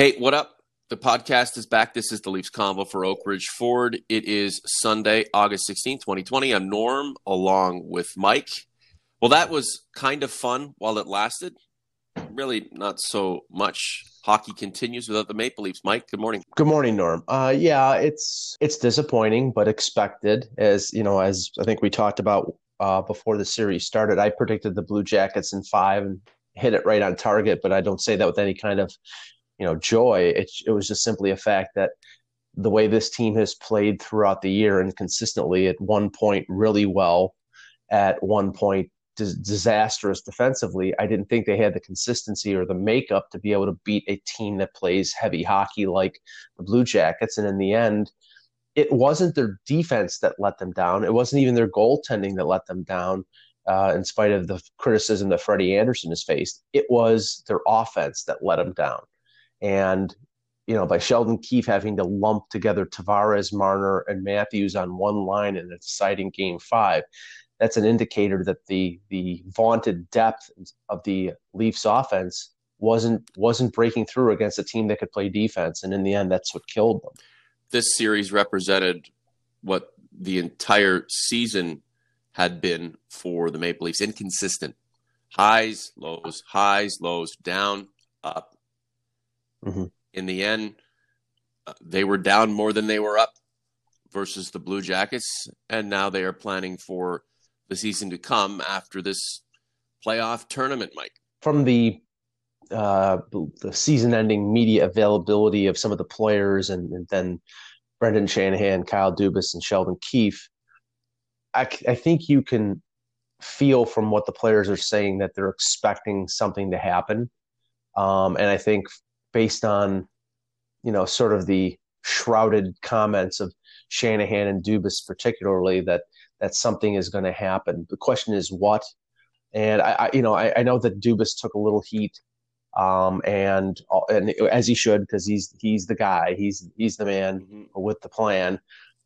Hey, what up? The podcast is back. This is the Leafs Convo for Oakridge Ford. It is Sunday, August 16, 2020. I'm Norm along with Mike. Well, that was kind of fun while it lasted. Really, not so much. Hockey continues without the Maple Leafs. Mike, good morning. Good morning, Norm. Uh, yeah, it's it's disappointing, but expected. As you know, as I think we talked about uh, before the series started, I predicted the Blue Jackets in five and hit it right on target. But I don't say that with any kind of you know joy. It it was just simply a fact that the way this team has played throughout the year and consistently at one point really well, at one point dis- disastrous defensively. I didn't think they had the consistency or the makeup to be able to beat a team that plays heavy hockey like the Blue Jackets. And in the end, it wasn't their defense that let them down. It wasn't even their goaltending that let them down. Uh, in spite of the criticism that Freddie Anderson has faced, it was their offense that let them down. And you know, by Sheldon Keefe having to lump together Tavares, Marner, and Matthews on one line in a deciding game five, that's an indicator that the the vaunted depth of the Leafs offense wasn't wasn't breaking through against a team that could play defense. And in the end, that's what killed them. This series represented what the entire season had been for the Maple Leafs inconsistent highs, lows, highs, lows, down, up, Mm-hmm. In the end, uh, they were down more than they were up versus the Blue Jackets, and now they are planning for the season to come after this playoff tournament, Mike. From the uh, the season-ending media availability of some of the players, and, and then Brendan Shanahan, Kyle Dubas, and Sheldon Keefe, I, I think you can feel from what the players are saying that they're expecting something to happen. Um, and I think based on, you know, sort of the shrouded comments of Shanahan and Dubas, particularly that that something is going to happen. The question is what. And I, I you know, I, I, know that Dubas took a little heat, um, and and as he should because he's he's the guy, he's he's the man mm-hmm. with the plan.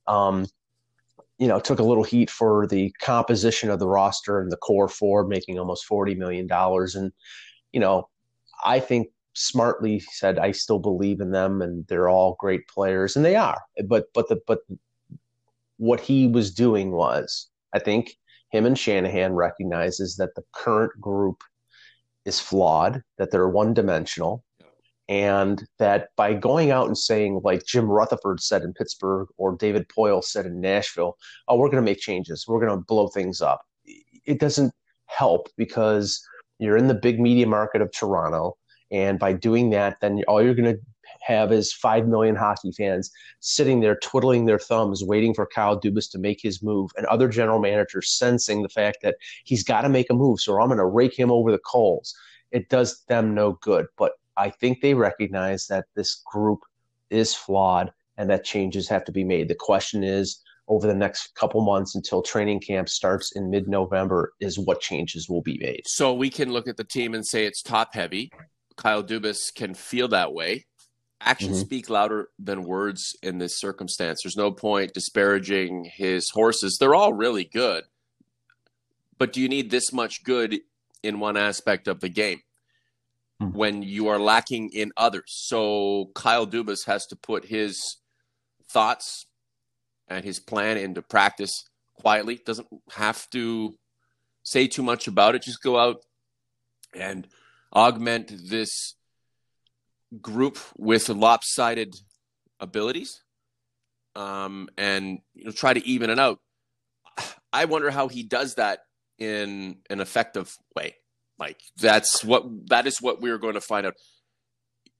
Um, you know, took a little heat for the composition of the roster and the core four making almost forty million dollars, and you know, I think smartly said, "I still believe in them, and they're all great players, and they are." But but the but what he was doing was, I think, him and Shanahan recognizes that the current group is flawed, that they're one dimensional, and that by going out and saying, like Jim Rutherford said in Pittsburgh or David Poile said in Nashville, "Oh, we're going to make changes, we're going to blow things up," it doesn't help because you're in the big media market of Toronto and by doing that, then all you're going to have is 5 million hockey fans sitting there twiddling their thumbs waiting for Kyle Dubas to make his move and other general managers sensing the fact that he's got to make a move so I'm going to rake him over the coals. It does them no good, but I think they recognize that this group is flawed and that changes have to be made. The question is over the next couple months until training camp starts in mid-November is what changes will be made. So we can look at the team and say it's top heavy Kyle Dubas can feel that way. Actions mm-hmm. speak louder than words in this circumstance. There's no point disparaging his horses. They're all really good. But do you need this much good in one aspect of the game mm-hmm. when you are lacking in others? So Kyle Dubas has to put his thoughts and his plan into practice quietly. Doesn't have to say too much about it. Just go out and – augment this group with lopsided abilities um, and you know, try to even it out. I wonder how he does that in an effective way. Like that's what that is what we're going to find out.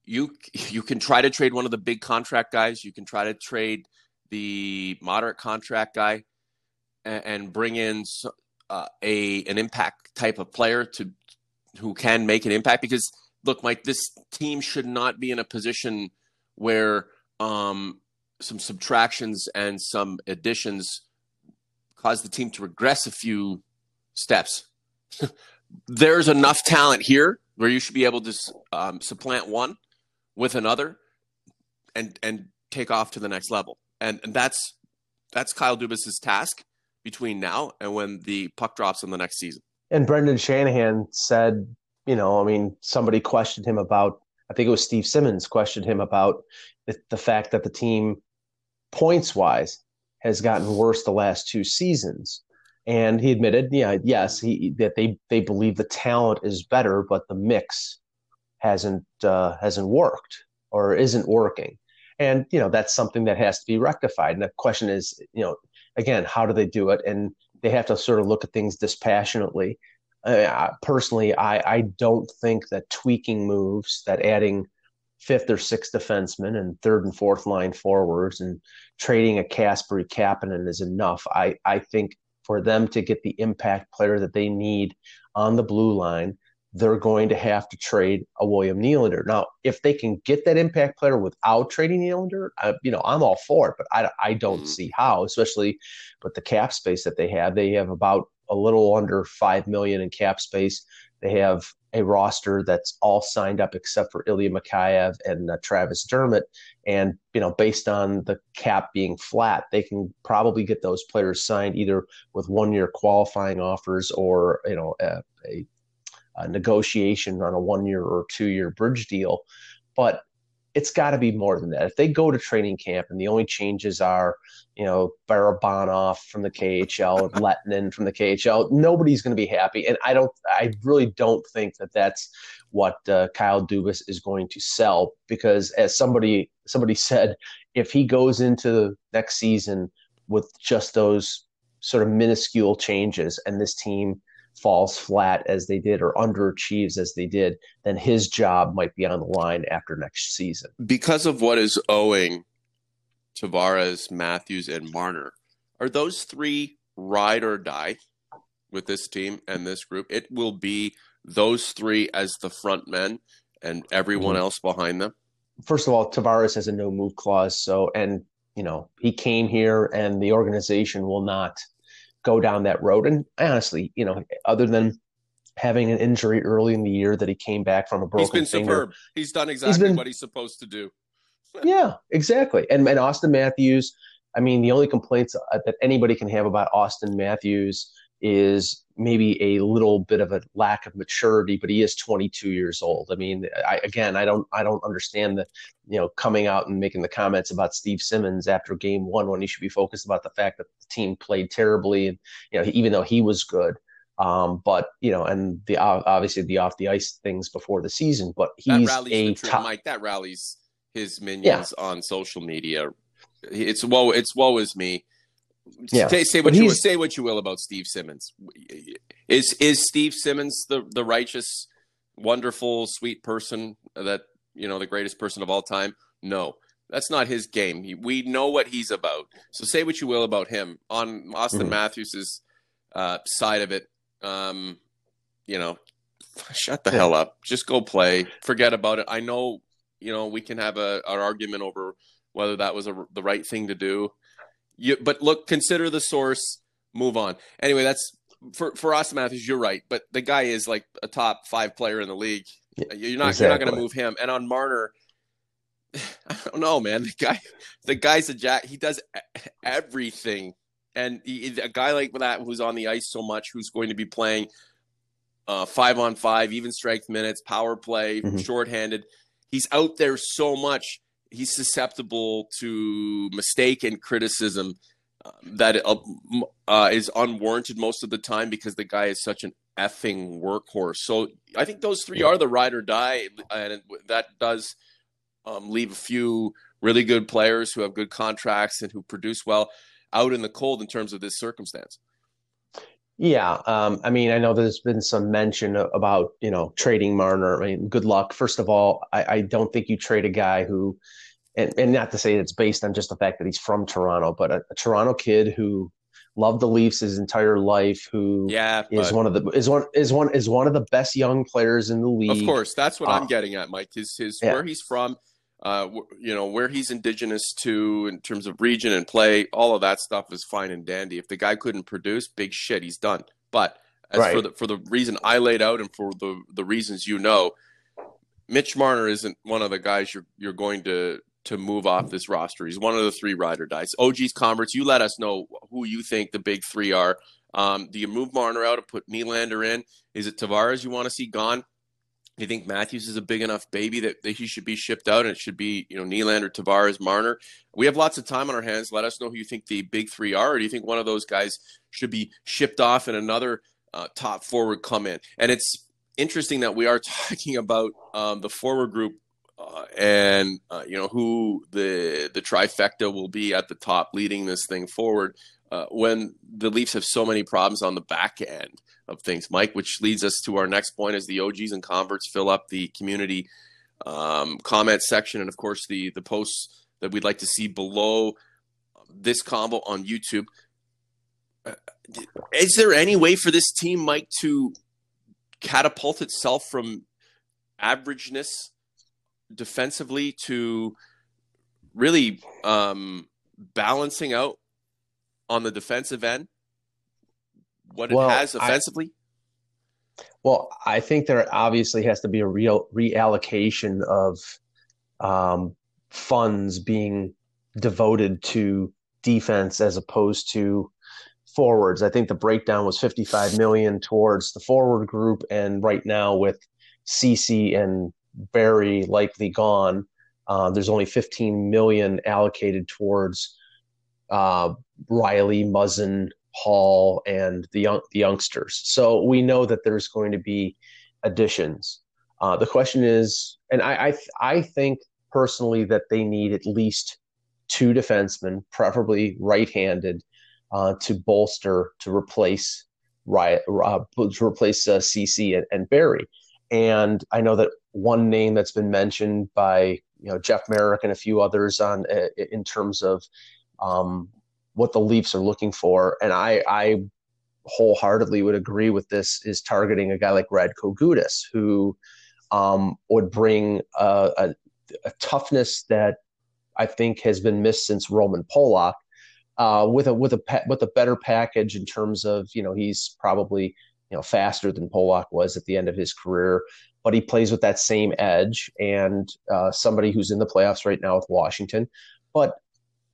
You you can try to trade one of the big contract guys. You can try to trade the moderate contract guy and, and bring in uh, a an impact type of player to who can make an impact because look, Mike, this team should not be in a position where um, some subtractions and some additions cause the team to regress a few steps. There's enough talent here where you should be able to um, supplant one with another and and take off to the next level. And, and that's that's Kyle Dubas's task between now and when the puck drops in the next season and Brendan Shanahan said, you know, I mean, somebody questioned him about I think it was Steve Simmons questioned him about the, the fact that the team, points wise, has gotten worse the last two seasons. And he admitted, yeah, yes, he that they they believe the talent is better, but the mix hasn't uh, hasn't worked or isn't working. And you know that's something that has to be rectified. And the question is, you know, again, how do they do it? And they have to sort of look at things dispassionately. Uh, personally, I, I don't think that tweaking moves, that adding fifth or sixth defenseman and third and fourth line forwards and trading a Kasperi Kapanen is enough. I, I think for them to get the impact player that they need on the blue line, they're going to have to trade a William Nylander. Now, if they can get that impact player without trading Nylander, I, you know, I'm all for it, but I, I don't mm-hmm. see how, especially with the cap space that they have. They have about a little under five million in cap space. They have a roster that's all signed up except for Ilya Mikheyev and uh, Travis Dermott. And, you know, based on the cap being flat, they can probably get those players signed either with one year qualifying offers or, you know, a, a, a negotiation on a one year or two year bridge deal. But it's got to be more than that. If they go to training camp and the only changes are, you know, Barabanov from the KHL and Lehtonen from the KHL, nobody's going to be happy. And I don't, I really don't think that that's what uh, Kyle Dubas is going to sell because, as somebody somebody said, if he goes into next season with just those sort of minuscule changes and this team falls flat as they did or underachieves as they did, then his job might be on the line after next season. Because of what is owing Tavares, Matthews, and Marner, are those three ride or die with this team and this group? It will be those three as the front men and everyone mm-hmm. else behind them. First of all, Tavares has a no move clause, so and you know he came here and the organization will not go down that road. And honestly, you know, other than having an injury early in the year that he came back from a broken he's been finger, superb. He's done exactly he's been, what he's supposed to do. yeah, exactly. And and Auston Matthews, I mean, the only complaints uh, that anybody can have about Auston Matthews is maybe a little bit of a lack of maturity, but he is 22 years old. I mean, I, again, I don't, I don't understand the, you know, coming out and making the comments about Steve Simmons after game one when he should be focused about the fact that the team played terribly and you know, even though he was good. Um, but you know, and the obviously the off the ice things before the season, but he's a top. Mike, that rallies his minions yeah. on social media. It's woe, it's woe is me yeah. Say, say what you say what you will about Steve Simmons. Is is Steve Simmons the the righteous, wonderful, sweet person that you know the greatest person of all time? No, that's not his game. we know what he's about. So say what you will about him on Auston mm-hmm. Matthews's uh, side of it. Um, you know, shut the hell up. Just go play. Forget about it. I know. You know, we can have a an argument over whether that was a, the right thing to do. You, but look, consider the source. Move on. Anyway, that's for for Auston Matthews. You're right, but the guy is like a top five player in the league. You're not exactly. you're not going to move him. And on Marner, I don't know, man. The guy, the guy's a jack. He does everything, and he, a guy like that who's on the ice so much, who's going to be playing uh, five on five, even strength minutes, power play, mm-hmm. shorthanded. He's out there so much he's susceptible to mistake and criticism uh, that uh, uh, is unwarranted most of the time because the guy is such an effing workhorse. So I think those three are the ride or die, and that does um, leave a few really good players who have good contracts and who produce well out in the cold in terms of this circumstance. Yeah, um, I mean, I know there's been some mention about you know trading Marner. I mean, good luck. First of all, I, I don't think you trade a guy who and, and not to say it's based on just the fact that he's from Toronto, but a, a Toronto kid who loved the Leafs his entire life, who yeah, is one of the is one is one is one of the best young players in the league. Of course, that's what uh, I'm getting at, Mike. Is his yeah. where he's from, uh, you know, where he's indigenous to in terms of region and play, all of that stuff is fine and dandy. If the guy couldn't produce, big shit, he's done. But as right. for the for the reason I laid out and for the the reasons you know, Mitch Marner isn't one of the guys you're you're going to to move off this roster. He's one of the three rider dice. OG's converts, you let us know who you think the big three are. Um, do you move Marner out and put Nylander in? Is it Tavares you want to see gone? You think Matthews is a big enough baby that, that he should be shipped out and it should be, you know, Nylander, Tavares, Marner? We have lots of time on our hands. Let us know who you think the big three are. Or do you think one of those guys should be shipped off and another uh, top forward come in? And it's interesting that we are talking about um, the forward group uh, and uh, you know who the the trifecta will be at the top leading this thing forward uh, when the Leafs have so many problems on the back end of things, Mike. Which leads us to our next point: as the OGs and converts fill up the community um, comment section, and of course the the posts that we'd like to see below this convo on YouTube. Uh, is there any way for this team, Mike, to catapult itself from averageness defensively to really um, balancing out on the defensive end what it has offensively? I, well, I think there obviously has to be a real reallocation of um, funds being devoted to defense as opposed to forwards. I think the breakdown was 55 million towards the forward group, and right now with Ceci and Barrie likely gone, uh, there's only 15 million allocated towards uh, Rielly, Muzzin, Hall, and the young the youngsters. So we know that there's going to be additions. Uh, the question is, and I, I I think personally that they need at least two defensemen, preferably right-handed, uh, to bolster to replace Riot uh, to replace uh, Ceci and, and Barrie. And I know that one name that's been mentioned by you know Jeff Marek and a few others on uh, in terms of um, what the Leafs are looking for, and I, I wholeheartedly would agree with this. Is targeting a guy like Radko Gudas, who um, would bring a, a, a, toughness that I think has been missed since Roman Polak, uh, with a with a with a better package in terms of you know he's probably you know faster than Polak was at the end of his career, but he plays with that same edge and uh, somebody who's in the playoffs right now with Washington. But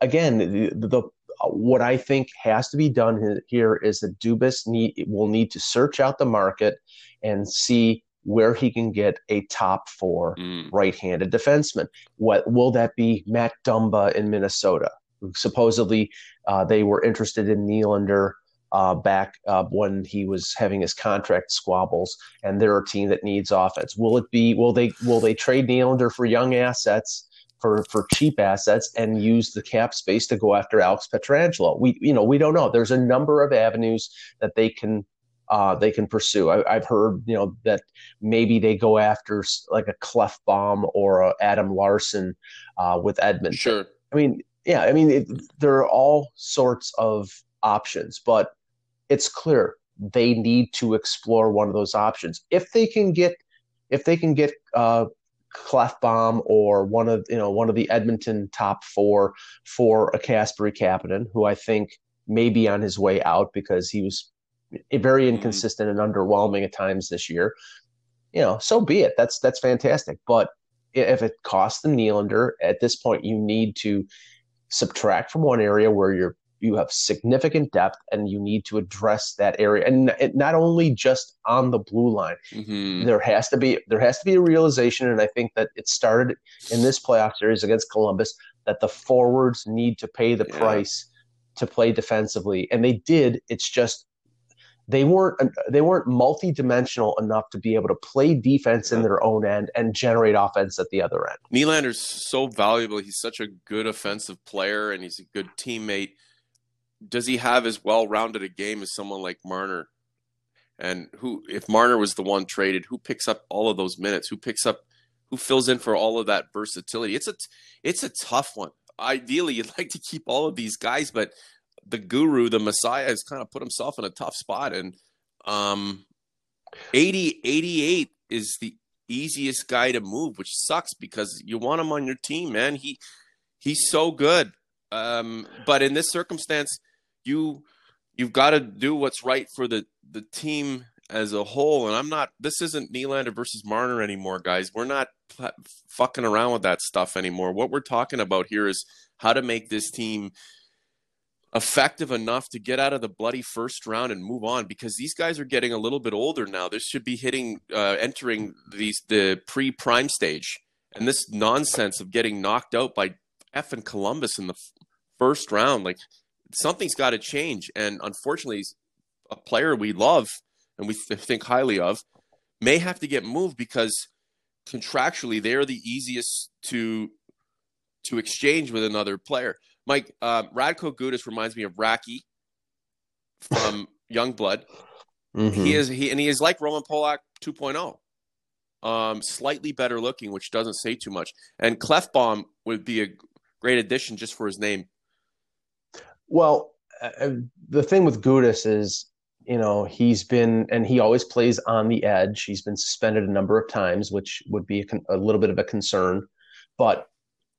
again, the, the what I think has to be done here is that Dubas need will need to search out the market and see where he can get a top four mm. right-handed defenseman. What will that be? Matt Dumba in Minnesota. Supposedly, uh, they were interested in Nylander uh, back uh, when he was having his contract squabbles, and they're a team that needs offense. Will it be? Will they? Will they trade Nylander for young assets? For for cheap assets and use the cap space to go after Alex Pietrangelo. We you know we don't know. There's a number of avenues that they can uh, they can pursue. I, have heard you know that maybe they go after like a Klefbom or a Adam Larsson uh, with Edmonton. Sure. I mean, yeah. I mean, it, there are all sorts of options, but it's clear they need to explore one of those options if they can get if they can get uh, Klefbom or one of you know one of the Edmonton top four for a Kasperi Kapanen, who I think may be on his way out because he was very mm-hmm. inconsistent and underwhelming at times this year. You know, so be it. That's that's fantastic. But if it costs the Nylander at this point, you need to subtract from one area where you're you have significant depth and you need to address that area and it not only just on the blue line mm-hmm. there has to be there has to be a realization and i think that it started in this playoff series against columbus that the forwards need to pay the yeah. price to play defensively and they did it's just they weren't they weren't multi-dimensional enough to be able to play defense in their own end and generate offense at the other end. Nylander's so valuable. He's such a good offensive player and he's a good teammate does he have as well rounded a game as someone like Marner? And who, if Marner was the one traded, who picks up all of those minutes? Who picks up, who fills in for all of that versatility? It's a, it's a tough one. Ideally, you'd like to keep all of these guys, but the guru, the Messiah, has kind of put himself in a tough spot. And um, 80, 88 is the easiest guy to move, which sucks because you want him on your team, man. He he's so good. Um, but in this circumstance, you you've got to do what's right for the the team as a whole. And I'm not. This isn't Nylander versus Marner anymore, guys. We're not fucking around with that stuff anymore. What we're talking about here is how to make this team effective enough to get out of the bloody first round and move on because these guys are getting a little bit older now. This should be hitting, uh, entering these the pre prime stage, and this nonsense of getting knocked out by F and Columbus in the f- first round, like something's got to change. And unfortunately, a player we love and we th- think highly of may have to get moved because contractually they're the easiest to to exchange with another player. Mike uh, Radko Gudas reminds me of Racki from Youngblood. Mm-hmm. He is he and he is like Roman Polak 2.0. Um, slightly better looking, which doesn't say too much. And Klefbom would be a great addition just for his name. Well, uh, uh the thing with Gudas is, you know, he's been and he always plays on the edge. He's been suspended a number of times, which would be a, a little bit of a concern. But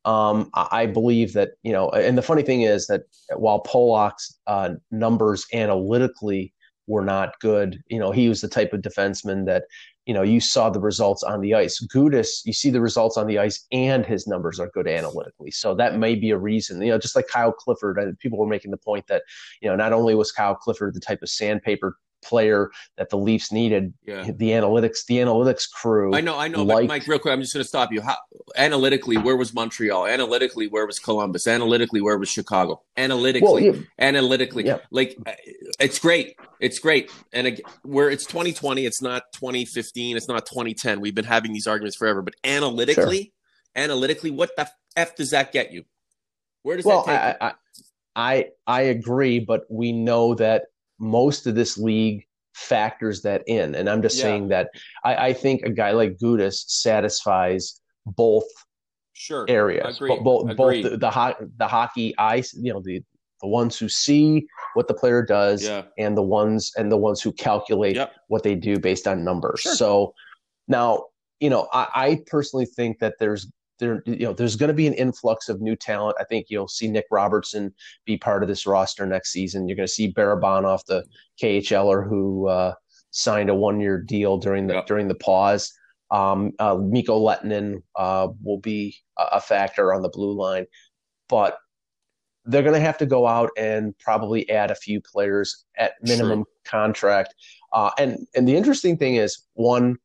um, I believe that you know, and the funny thing is that while Polak's uh, numbers analytically were not good, you know, he was the type of defenseman that you know you saw the results on the ice. Gudas, you see the results on the ice, and his numbers are good analytically. So that may be a reason. You know, just like Kyle Clifford, people were making the point that you know not only was Kyle Clifford the type of sandpaper player that the Leafs needed. Yeah. The analytics, the analytics crew. I know, I know, liked... Mike, real quick, I'm just going to stop you. How, analytically, where was Montreal? Analytically, where was Columbus? Analytically, where was Chicago? Analytically, well, yeah. analytically, yeah. like uh, it's great, it's great. And again, where it's 2020, it's not 2015, it's not 2010. We've been having these arguments forever, but analytically, sure. analytically, what the f does that get you? Where does well, that take I, I, I I agree, but we know that most of this league factors that in. And I'm just yeah. saying that I, I, think a guy like Gudas satisfies both sure areas, Agreed. both Agreed. both the, the, ho- the hockey eyes, you know, the the ones who see what the player does yeah. and the ones and the ones who calculate yep. what they do based on numbers. Sure. So now, you know, I, I personally think that there's there, you know, there's going to be an influx of new talent. I think you'll see Nick Robertson be part of this roster next season. You're going to see Barabanov, the KHLer who uh, signed a one-year deal during the during the pause. Um, uh, Mikko Lehtonen uh, will be a factor on the blue line, but they're going to have to go out and probably add a few players at minimum sure. contract. Uh, and and the interesting thing is, one,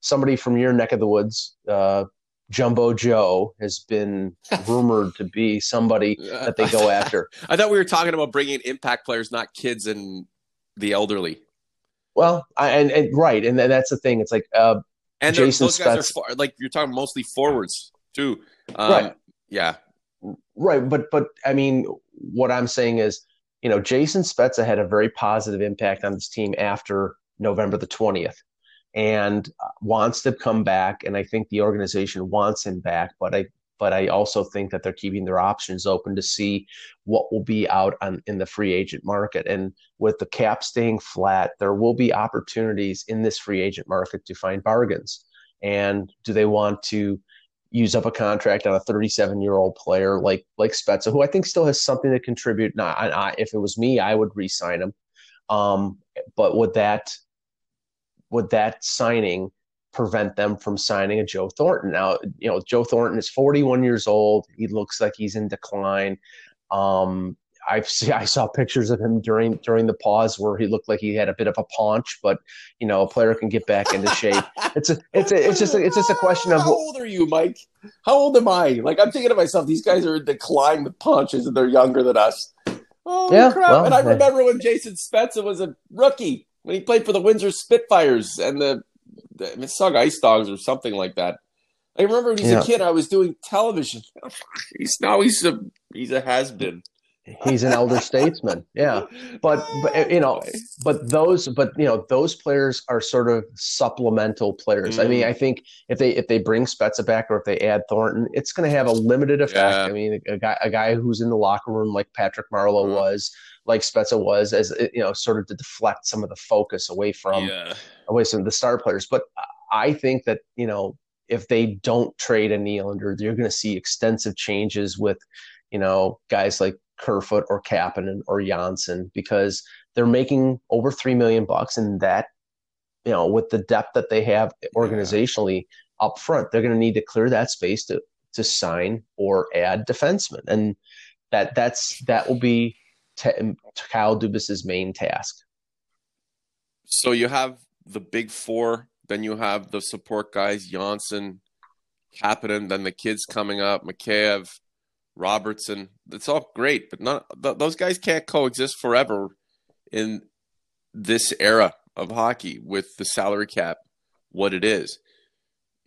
somebody from your neck of the woods, uh, Jumbo Joe has been rumored to be somebody that they go after. I thought we were talking about bringing impact players, not kids and the elderly. Well, I, and, and right, and that's the thing. It's like uh, and Jason those guys Spets, are like you're talking mostly forwards too. Um, right. Yeah. Right, but but I mean, what I'm saying is, you know, Jason Spezza had a very positive impact on this team after November the twentieth and wants to come back. And I think the organization wants him back, but I but I also think that they're keeping their options open to see what will be out on in the free agent market. And with the cap staying flat, there will be opportunities in this free agent market to find bargains. And do they want to use up a contract on a 37 year old player like like Spezza, who I think still has something to contribute? Not, I, I, if it was me, I would re-sign him. Um, but would that would that signing prevent them from signing a Joe Thornton? Now, you know, Joe Thornton is 41 years old. He looks like he's in decline. Um, I've see, I saw pictures of him during during the pause where he looked like he had a bit of a paunch, but you know, a player can get back into shape. It's a, it's a, it's just a, it's just a question of how old are you, Mike? How old am I? Like I'm thinking to myself, these guys are in decline with punches, and they're younger than us. Oh yeah, crap! Well, and I remember when Jason Spezza was a rookie when he played for the Windsor Spitfires and the, the Mississauga Ice Dogs or something like that. I remember when he was yeah. a kid, I was doing television. He's now he's a he's a has been. He's an elder statesman, yeah. But but you know, but those but you know those players are sort of supplemental players. Mm. I mean, mm. I think if they if they bring Spezza back or if they add Thornton, it's going to have a limited effect. Yeah. I mean, a guy a guy who's in the locker room like Patrick Marleau mm. was, like Spezza was, as you know, sort of to deflect some of the focus away from yeah. away from the star players. But I think that you know if they don't trade a Nylander, you're going to see extensive changes with you know guys like Kerfoot or Kapanen or Johnsson because they're making over three million bucks, and that you know with the depth that they have organizationally yeah. up front, they're going to need to clear that space to to sign or add defensemen, and that that's that will be t- Kyle Dubas's main task. So you have the big four, then you have the support guys, Johnsson, Kapanen, then the kids coming up, Mikheyev, Robertson. It's all great, but not th- those guys can't coexist forever in this era of hockey with the salary cap what it is.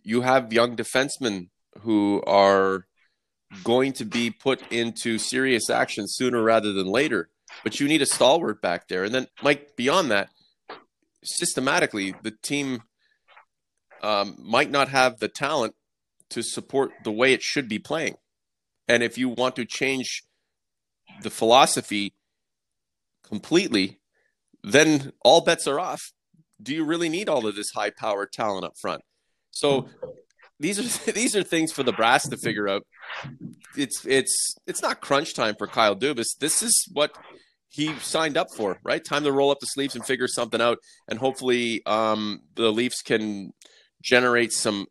You have young defensemen who are going to be put into serious action sooner rather than later, but you need a stalwart back there. And then, Mike, beyond that, systematically, the team um, might not have the talent to support the way it should be playing. And if you want to change the philosophy completely, then all bets are off. Do you really need all of this high powered talent up front? So these are these are things for the brass to figure out. It's it's it's not crunch time for Kyle Dubas. This is what he signed up for, right? Time to roll up the sleeves and figure something out, and hopefully um, the Leafs can generate some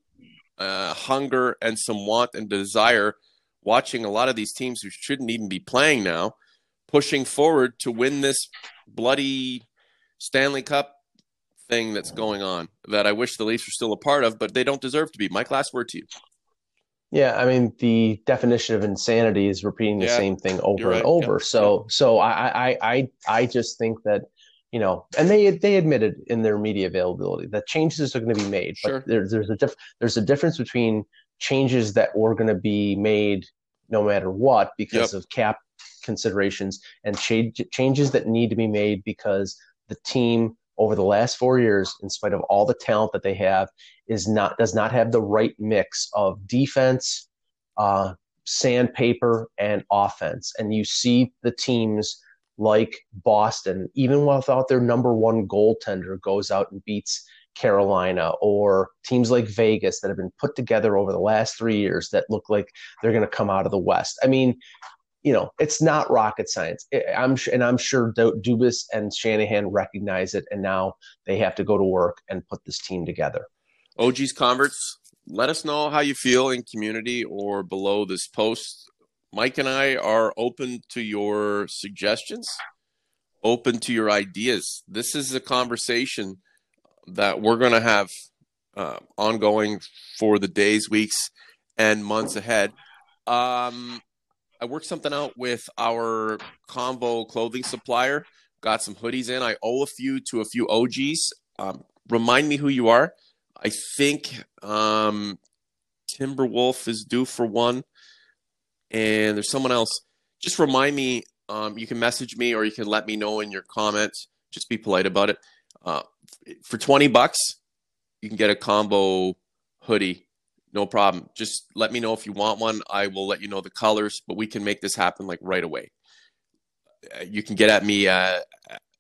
uh, hunger and some want and desire. Watching a lot of these teams who shouldn't even be playing now, pushing forward to win this bloody Stanley Cup thing that's going on that I wish the Leafs were still a part of, but they don't deserve to be. Mike, last word to you. Yeah, I mean the definition of insanity is repeating the yeah, same thing over right. and over. So, so I, I, I, I just think that you know, and they they admitted in their media availability that changes are going to be made. Sure. But there's there's a diff, there's a difference between changes that were going to be made no matter what because yep. of cap considerations and change, changes that need to be made because the team over the last four years, in spite of all the talent that they have, is not does not have the right mix of defense, uh, sandpaper, and offense. And you see the teams like Boston, even without their number one goaltender, goes out and beats Carolina, or teams like Vegas that have been put together over the last three years that look like they're going to come out of the West. I mean, you know, it's not rocket science. I'm and I'm sure Dubas and Shanahan recognize it, and now they have to go to work and put this team together. OG's converts, let us know how you feel in community or below this post. Mike and I are open to your suggestions, open to your ideas. This is a conversation that we're going to have uh, ongoing for the days, weeks, and months ahead. Um, I worked something out with our convo clothing supplier. Got some hoodies in. I owe a few to a few OGs. Um, remind me who you are. I think um, Timberwolf is due for one, and there's someone else. Just remind me. Um, you can message me or you can let me know in your comments. Just be polite about it. Uh, for 20 bucks, you can get a convo hoodie no problem. Just let me know if you want one. I will let you know the colors, but we can make this happen like right away. Uh, you can get at me uh,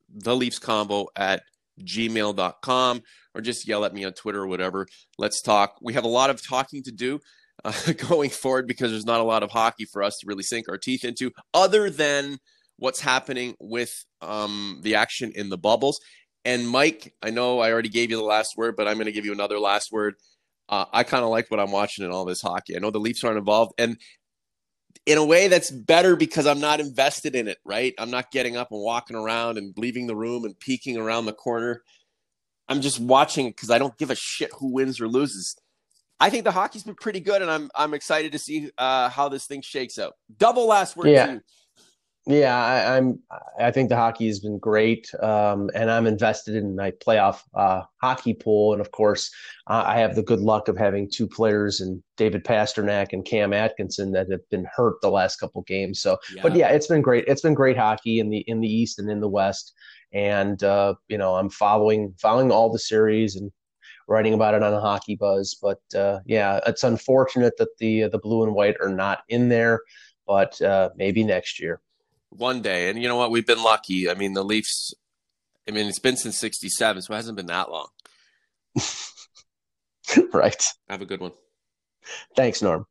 the Leafs convo at gmail.com or just yell at me on Twitter or whatever. Let's talk. We have a lot of talking to do uh, going forward because there's not a lot of hockey for us to really sink our teeth into, other than what's happening with um, the action in the bubbles. And Mike, I know I already gave you the last word, but I'm going to give you another last word uh, I kind of like what I'm watching in all this hockey. I know the Leafs aren't involved, and in a way that's better because I'm not invested in it. Right? I'm not getting up and walking around and leaving the room and peeking around the corner. I'm just watching because I don't give a shit who wins or loses. I think the hockey's been pretty good, and I'm I'm excited to see uh, how this thing shakes out. Double last word. Yeah. Yeah, I, am I think the hockey has been great, um, and I'm invested in my playoff uh, hockey pool. And of course, uh, I have the good luck of having two players in David Pastrnak and Cam Atkinson that have been hurt the last couple games. So, yeah. but yeah, it's been great. It's been great hockey in the in the East and in the West. And uh, you know, I'm following following all the series and writing about it on the Hockey Buzz. But uh, yeah, it's unfortunate that the the blue and white are not in there, but uh, maybe next year one day. And you know what? We've been lucky. I mean, the Leafs. I mean, it's been since '67, so it hasn't been that long. right. Have a good one. Thanks, Norm.